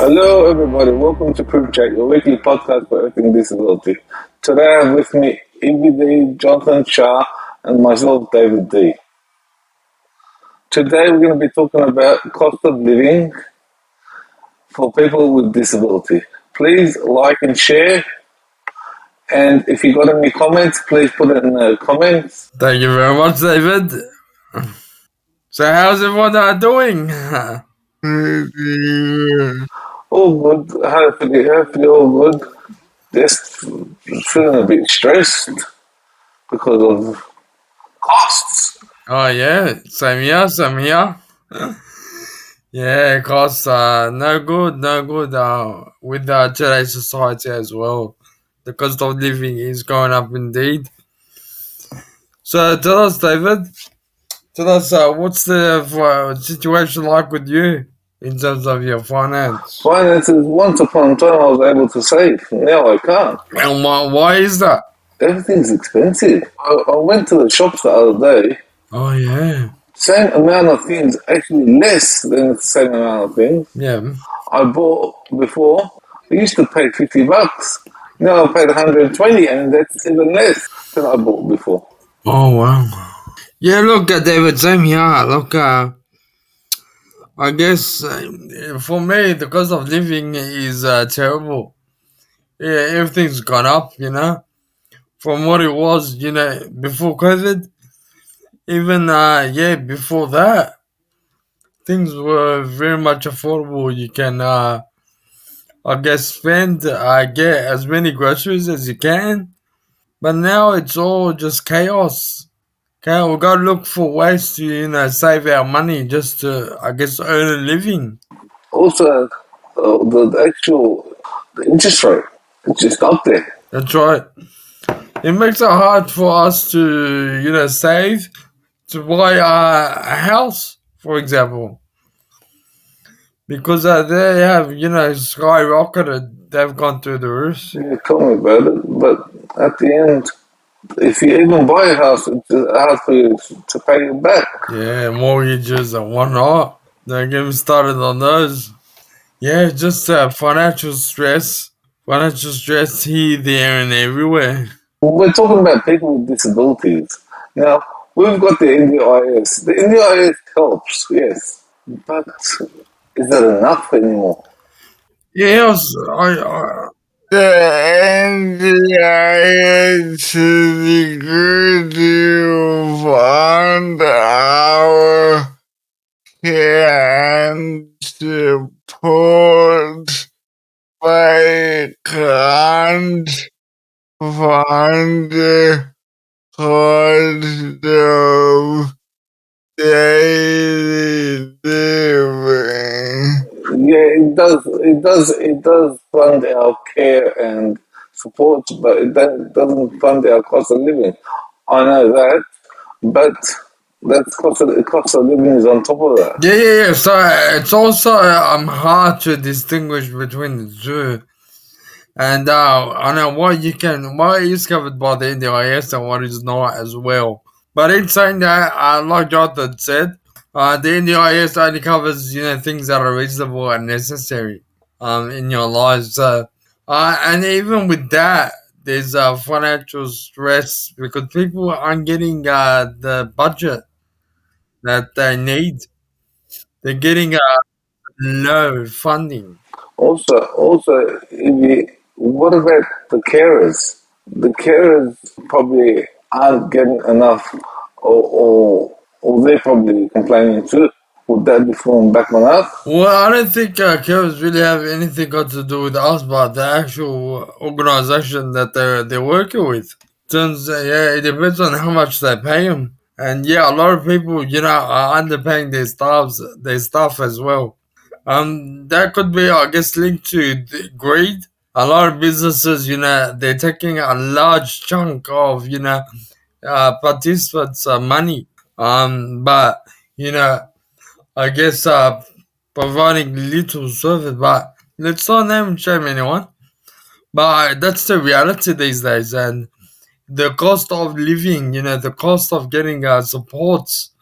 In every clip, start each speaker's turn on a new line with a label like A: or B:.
A: Hello, everybody. Welcome to Proof Check, your weekly podcast for everything with disability. Today I have with me Ibby Dee, Jonathan Shar, and myself, David D. Today we're going to be talking about cost of living for people with disability. Please like and share. And if you got any comments, please put it in the comments.
B: Thank you very much, David. So, how's everyone uh, doing?
A: All good. Hopefully, hopefully all good. Just feeling a bit stressed because of costs.
B: oh, yeah, same here, same here. yeah, costs uh, no good, no good uh, with uh, today's society as well. The cost of living is going up indeed. So, tell us, David, tell us uh, what's the uh, situation like with you in terms of your finance?
A: Finances, once upon a time I was able to save. Now I can't.
B: And why, why is that?
A: Everything's expensive. I, I went to the shops the other day.
B: Oh, yeah.
A: Same amount of things, actually less than the same amount of things
B: Yeah.
A: I bought before. I used to pay 50 bucks. Now I paid 120 and that's even less than I bought before.
B: Oh wow. Yeah, look, David, same here. Look, uh, I guess uh, for me, the cost of living is uh, terrible. Yeah, everything's gone up, you know, from what it was, you know, before COVID. Even, uh, yeah, before that, things were very much affordable. You can, uh, I guess, spend, uh, get as many groceries as you can. But now it's all just chaos. Okay, we gotta look for ways to, you know, save our money just to, I guess, earn a living.
A: Also, uh, the, the actual the interest rate, it's just up there.
B: That's right. It makes it hard for us to, you know, save to buy a, a house, for example. Because uh, they have, you know, skyrocketed. They've gone through the roof.
A: Yeah, tell me about it, but at the end, if you even buy a house, it's hard for you to pay it back.
B: Yeah, mortgages and whatnot. Don't get me started on those. Yeah, just uh, financial stress. Financial stress here, there, and everywhere.
A: We're talking about people with disabilities. Now, we've got the NDIS. The NDIS helps, yes, but is that enough anymore?
B: Yes, I, I
C: The NDIS is good to fund our can support by can't fund the cost of daily living.
A: Yeah, it does. It does. It does fund our care and support, but it doesn't fund our cost of living. I know that, but that cost of, cost of living is on top of that.
B: Yeah, yeah, yeah. So it's also um hard to distinguish between the two, and uh, I know what you can, what is covered by the NDIS and what is not as well. But in saying that, uh, like Jonathan said, uh, the NDIS only covers you know things that are reasonable and necessary um in your lives. So, uh, and even with that, there's uh, financial stress because people aren't getting uh, the budget that they need. They're getting uh, low funding.
A: Also, also, you, what about the carers? The carers probably aren't getting enough, or or, or they're probably complaining too. Would that be falling back on us?
B: Well, I don't think uh, carers really have anything got to do with us, but the actual organization that they're they're working with. Turns uh, yeah, it depends on how much they pay them, and yeah, a lot of people you know are underpaying their staffs, their staff as well. Um, that could be, I guess, linked to greed. A lot of businesses, you know, they're taking a large chunk of you know uh, participants' uh, money. Um, but you know, I guess uh, providing little service. But let's not name shame anyone. But that's the reality these days, and the cost of living, you know, the cost of getting uh, supports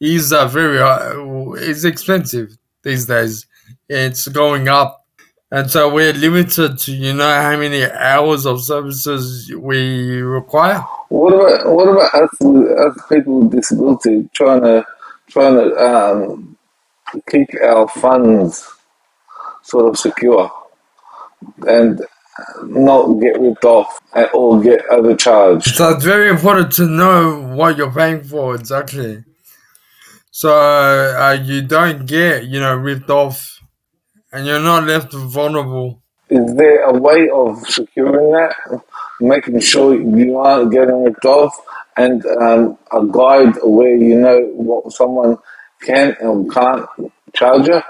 B: is uh, very uh, is expensive these days. it's going up. And so we're limited to, you know, how many hours of services we require.
A: What about what about us, us people with disability trying to trying to um, keep our funds sort of secure and not get ripped off or get overcharged?
B: So it's very important to know what you're paying for exactly. So uh, you don't get, you know, ripped off and you're not left vulnerable.
A: Is there a way of securing that, making sure you aren't getting ripped off, and um, a guide where you know what someone can and can't charge you?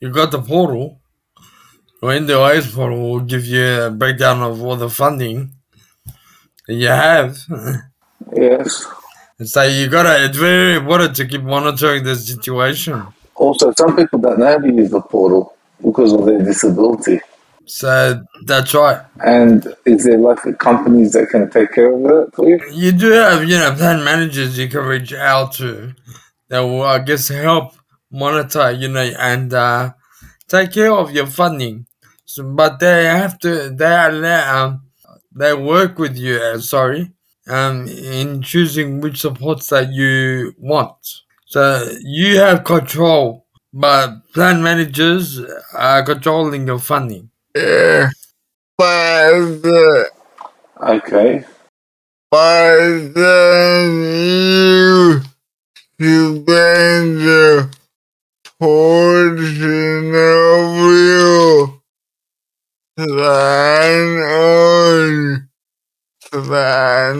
B: You got the portal, or NDIS portal will give you a breakdown of all the funding that you have.
A: Yes.
B: so you gotta, it's very important to keep monitoring the situation.
A: Also, some people don't know how to use the portal because of their disability.
B: So that's right.
A: And is there like companies that can take care of that for you?
B: You do have, you know, plan managers you can reach out to that will, I guess, help monitor, you know, and uh, take care of your funding. So, but they have to, they allow, um, they work with you, uh, sorry, um, in choosing which supports that you want. So you have control, but plan managers are controlling your funding.
C: Yeah. But the
A: Okay.
C: but then you you bend the portion of your plan on plan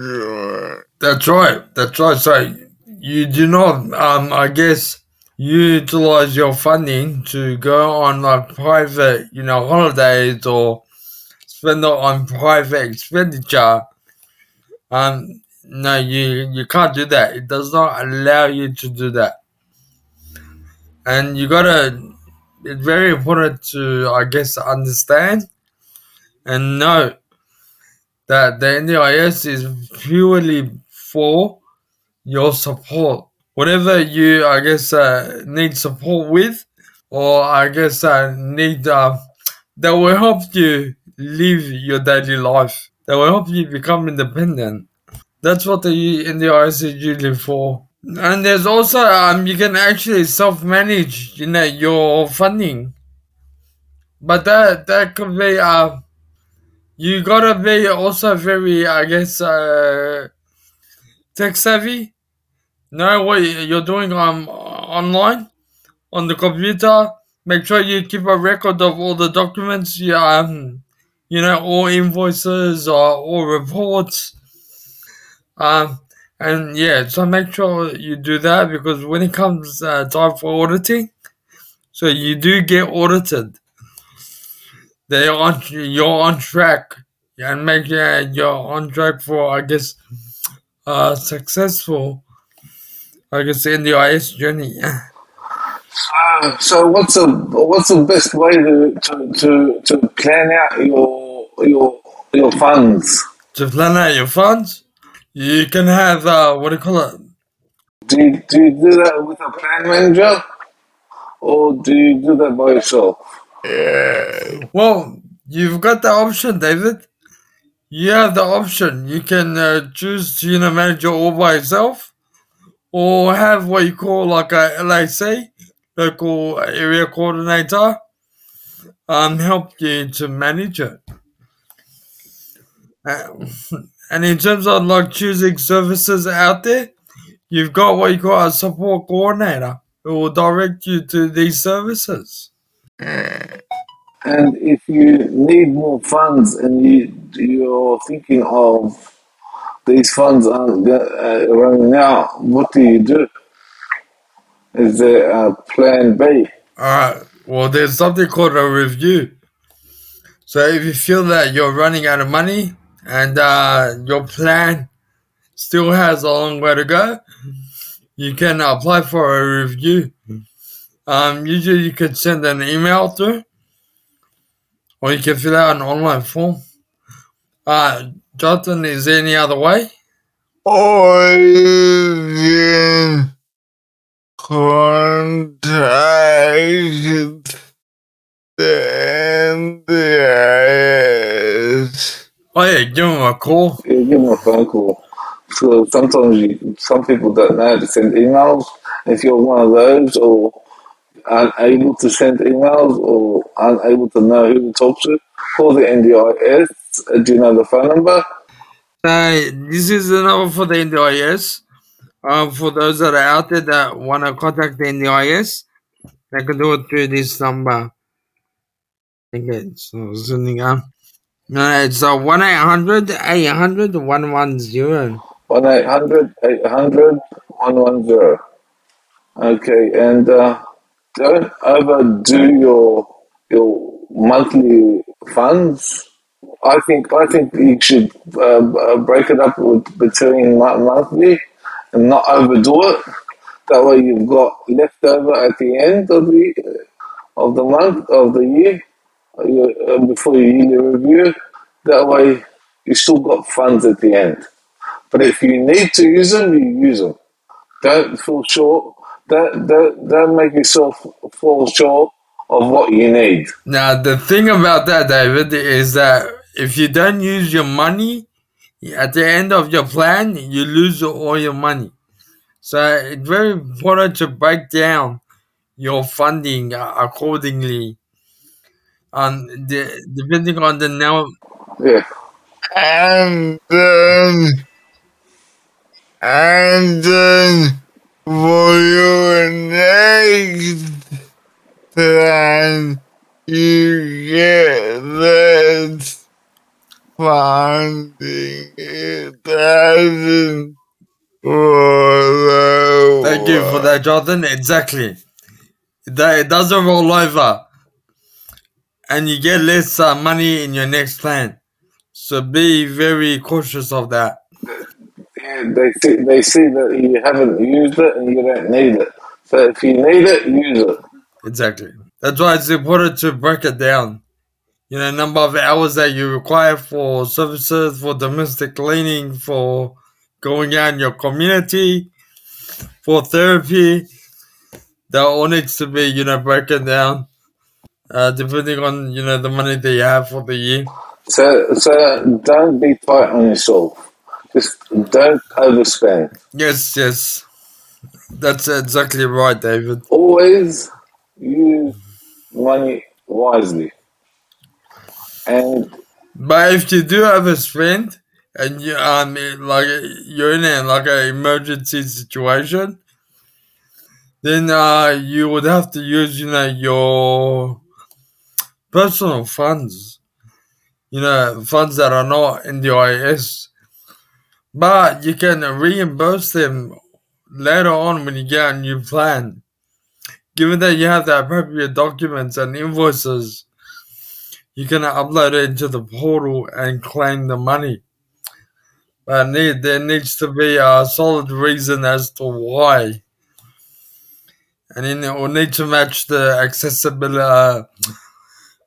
C: management.
B: That's right. That's right. So you do not, um, I guess, utilize your funding to go on like private, you know, holidays or spend it on private expenditure. Um, no, you you can't do that. It does not allow you to do that. And you gotta. It's very important to, I guess, understand and know that the NDIS is purely for your support. Whatever you, I guess, uh, need support with, or I guess uh, need uh, that will help you live your daily life. That will help you become independent. That's what the in NDIS is usually for. And there's also um you can actually self manage, you know, your funding. But that that could be uh you gotta be also very I guess uh tech savvy. Know what you're doing um online on the computer. Make sure you keep a record of all the documents you um you know, all invoices or all reports. Um and yeah, so make sure you do that because when it comes uh, time for auditing, so you do get audited. They're on you're on track and make sure you're on track for I guess uh successful I guess NDIS journey.
A: Uh, so what's the what's the best way to, to, to, to plan out your your your funds?
B: to plan out your funds, you can have uh what do you call it?
A: Do you, do you do that with a plan manager, or do you do that by yourself?
C: Yeah.
B: Well, you've got the option, David. You have the option. You can uh, choose to you know manage it all by yourself, or have what you call like a LAC, local area coordinator, um, help you to manage it. Uh, and in terms of like choosing services out there, you've got what you call a support coordinator who will direct you to these services.
A: And if you need more funds and you you're thinking of these funds aren't uh, running out, what do you do? Is there a plan B?
B: Alright, well, there's something called a review. So if you feel that you're running out of money and uh, your plan still has a long way to go, you can apply for a review. Um, usually you can send an email through, or you can fill out an online form. Uh, Jonathan, is there any other way?
C: Or you can contact the NDIS.
B: Oh yeah, give them a call.
A: Yeah, give them a phone call. So sometimes you, some people don't know how to send emails. If you're one of those, or unable to send emails, or unable to know who to talk to, call the NDIS. Uh, do you know the phone number?
B: Uh, this is the number for the NDIS. Uh, for those that are out there that want to contact the NDIS, they can do it through this number. Okay, so zooming up. No, it's uh, 1 800 800 110.
A: 1 800 800 110. Okay, and uh, don't overdo your your monthly funds. I think I think you should uh, uh, break it up with, between monthly and not overdo it. That way, you've got leftover at the end of the of the month of the year uh, you- uh, before your yearly review. That way, you still got funds at the end. But if you need to use them, you use them. Don't fall short. Don't, don't, don't make yourself fall short of what you need.
B: Now, the thing about that, David, is that if you don't use your money at the end of your plan, you lose all your money. So it's very important to break down your funding uh, accordingly. Um, the, depending on the now,
A: Yeah.
C: And then, and then for your next plan, you get less funding. It doesn't roll
B: thank you for that, Jonathan. Exactly. That it doesn't roll over, and you get less uh, money in your next plan. So be very cautious of that.
A: Yeah, they see, they see that you haven't used it and you don't need it. So if you need it, use it.
B: Exactly. That's why it's important to break it down. You know, number of hours that you require for services, for domestic cleaning, for going out in your community, for therapy. That all needs to be, you know, broken down. Uh, depending on, you know, the money that you have for the year.
A: So so don't be tight on yourself. Just don't overspend.
B: Yes, yes. That's exactly right, David.
A: Always use money wisely. And
B: But if you do overspend and you um like you're in a, like an emergency situation, then uh you would have to use you know your personal funds, you know funds that are not in the IS, but you can reimburse them later on when you get a new plan. Given that you have the appropriate documents and invoices, you can upload it into the portal and claim the money. But need, there needs to be a solid reason as to why. And then it will need to match the accessibility, uh,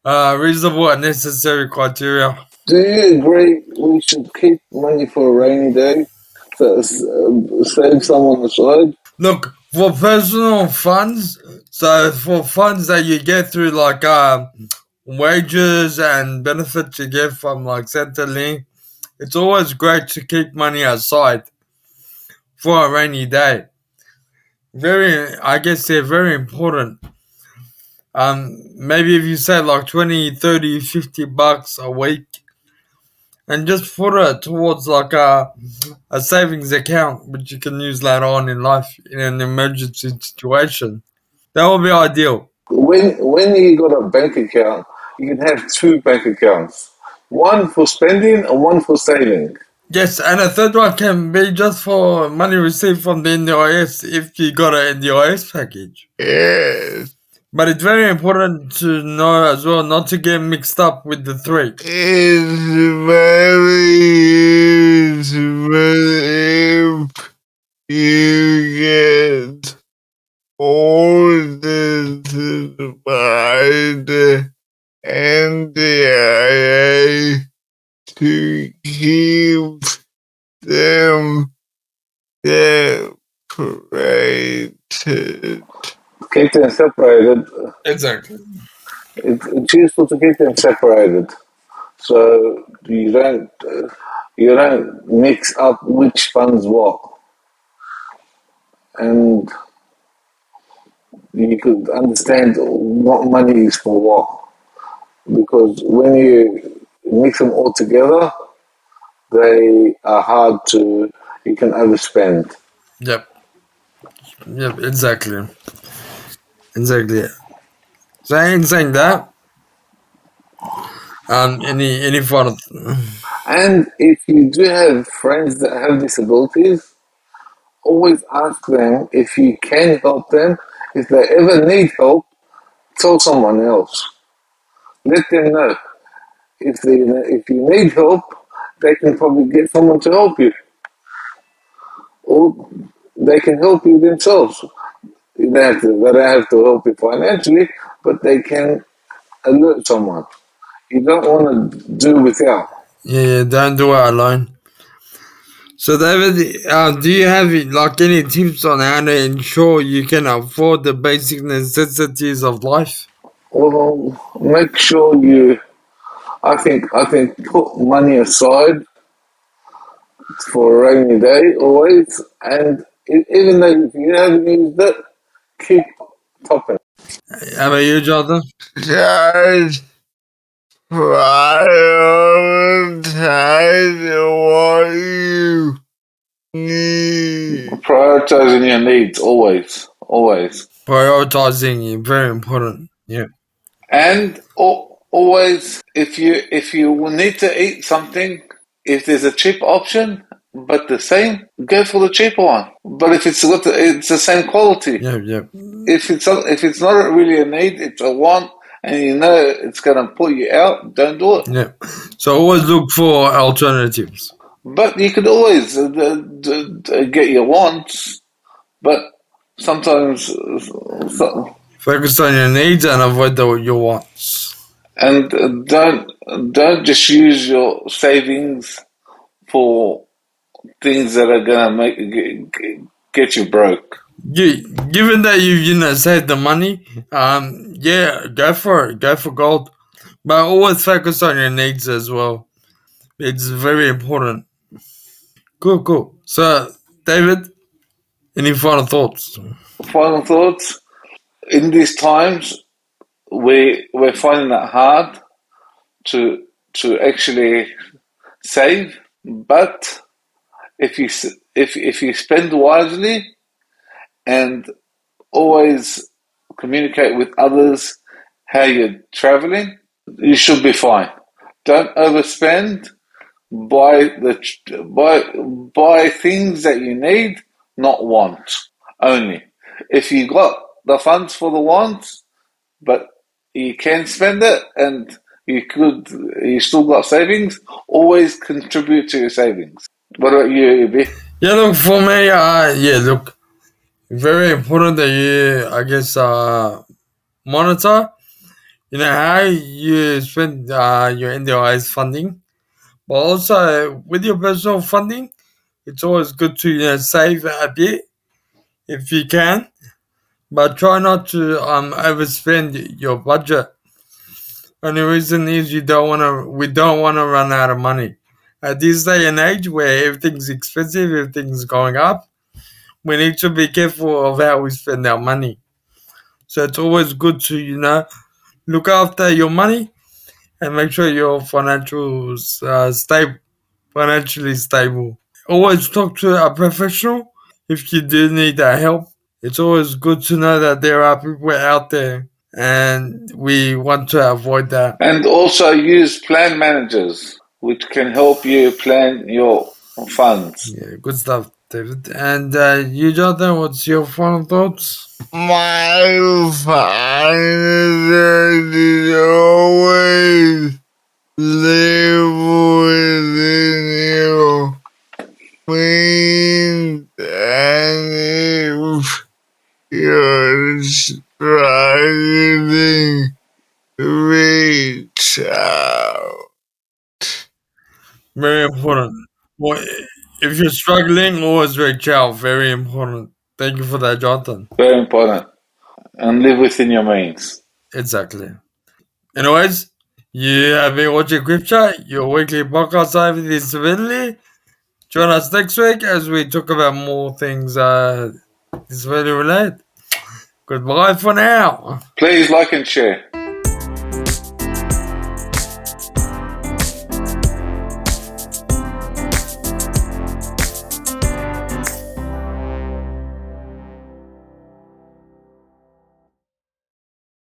B: uh, reasonable and necessary criteria.
A: do you agree we should keep money for a rainy day? So, uh, save some on the side?
B: Look, for personal funds, so for funds that you get through like uh, wages and benefits you get from like Centrelink, it's always great to keep money aside for a rainy day. Very, I guess they're very important. Um, maybe if you say like 20, 30, 50 bucks a week and just put it towards like a, a savings account, which you can use later on in life in an emergency situation. That would be ideal.
A: When when you got a bank account, you can have two bank accounts. One for spending and one for saving.
B: Yes, and a third one can be just for money received from the NDIS if you got an NDIS package.
C: Yes,
B: But it's very important to know as well not to get mixed up with the three.
C: it's very useful if you get audited by and the NDIA to keep them separate.
A: Keep them separated.
B: Exactly.
A: It, it's useful to keep them separated, so you don't uh, you don't mix up which funds what, and you could understand what money is for what. Because when you mix them all together, they are hard to you can overspend.
B: Yep. Yep, exactly. Exactly. So saying that. Um, any any final
A: And if you do have friends that have disabilities, always ask them if you can help them. If they ever need help, tell someone else. Let them know. If they if you need help, they can probably get someone to help you. Or they can help you themselves. You don't have to, they don't have to help you financially, but they can alert someone. You don't want to do without.
B: Yeah, yeah, don't do it alone. So, David, uh, do you have like any tips on how to ensure you can afford the basic necessities of life?
A: Well, make sure you. I think I think put money aside for a rainy day always, and even though if you haven't used it, keep topping.
B: How about you, Jonathan?
C: Just prioritize what you need.
A: Prioritizing your needs always, always,
B: Prioritizing is very important. Yeah.
A: and always if you if you need to eat something, if there's a cheap option but the same, go for the cheaper one. But if it's got it's the same quality.
B: Yeah, yeah.
A: if it's not, if it's not really a need, it's a want, and you know it's going to pull you out, don't do it.
B: Yeah. So always look for alternatives.
A: But you could always uh, get your wants, but sometimes, so-
B: Focus on your needs and avoid the, your wants.
A: and uh, don't don't just use your savings for things that are to make get, get you broke.
B: You, given that you you know saved the money, um, yeah, go for it. Go for gold, but always focus on your needs as well. It's very important. Cool, cool. So, David, any final thoughts?
A: Final thoughts: in these times, we we're finding it hard to to actually save, but if you if if you spend wisely and always communicate with others how you're traveling, you should be fine. Don't overspend. Buy the buy buy things that you need, not want only. If you got the funds for the wants, but you can spend it and you could you still got savings, always contribute to your savings. What about you, Ibby?
B: Yeah, look for me. Uh, yeah, look, very important that you, I guess, uh, monitor. You know how you spend uh, your NDIS funding, but also with your personal funding, it's always good to you know save a bit if you can, but try not to um overspend your budget. And the reason is you don't want to. We don't want to run out of money at this day and age where everything's expensive, everything's going up. We need to be careful of how we spend our money. So it's always good to you know look after your money and make sure your financials uh, stable, financially stable. Always talk to a professional if you do need that help. It's always good to know that there are people out there, and we want to avoid that.
A: And also use plan managers, which can help you plan your funds.
B: Yeah, good stuff, David. And uh, you, Jonathan, what's your final thoughts?
C: My final is always live within your means and if you're struggling, reach out.
B: Very important. Well, if you're struggling, always reach out. Very important. Thank you for that, Jonathan.
A: Very important. And live within your means.
B: Exactly. Anyways, you have been watching CripChat, your weekly podcast on everything disability. Join us next week as we talk about more things uh, disability related. Goodbye for now.
A: Please like and share.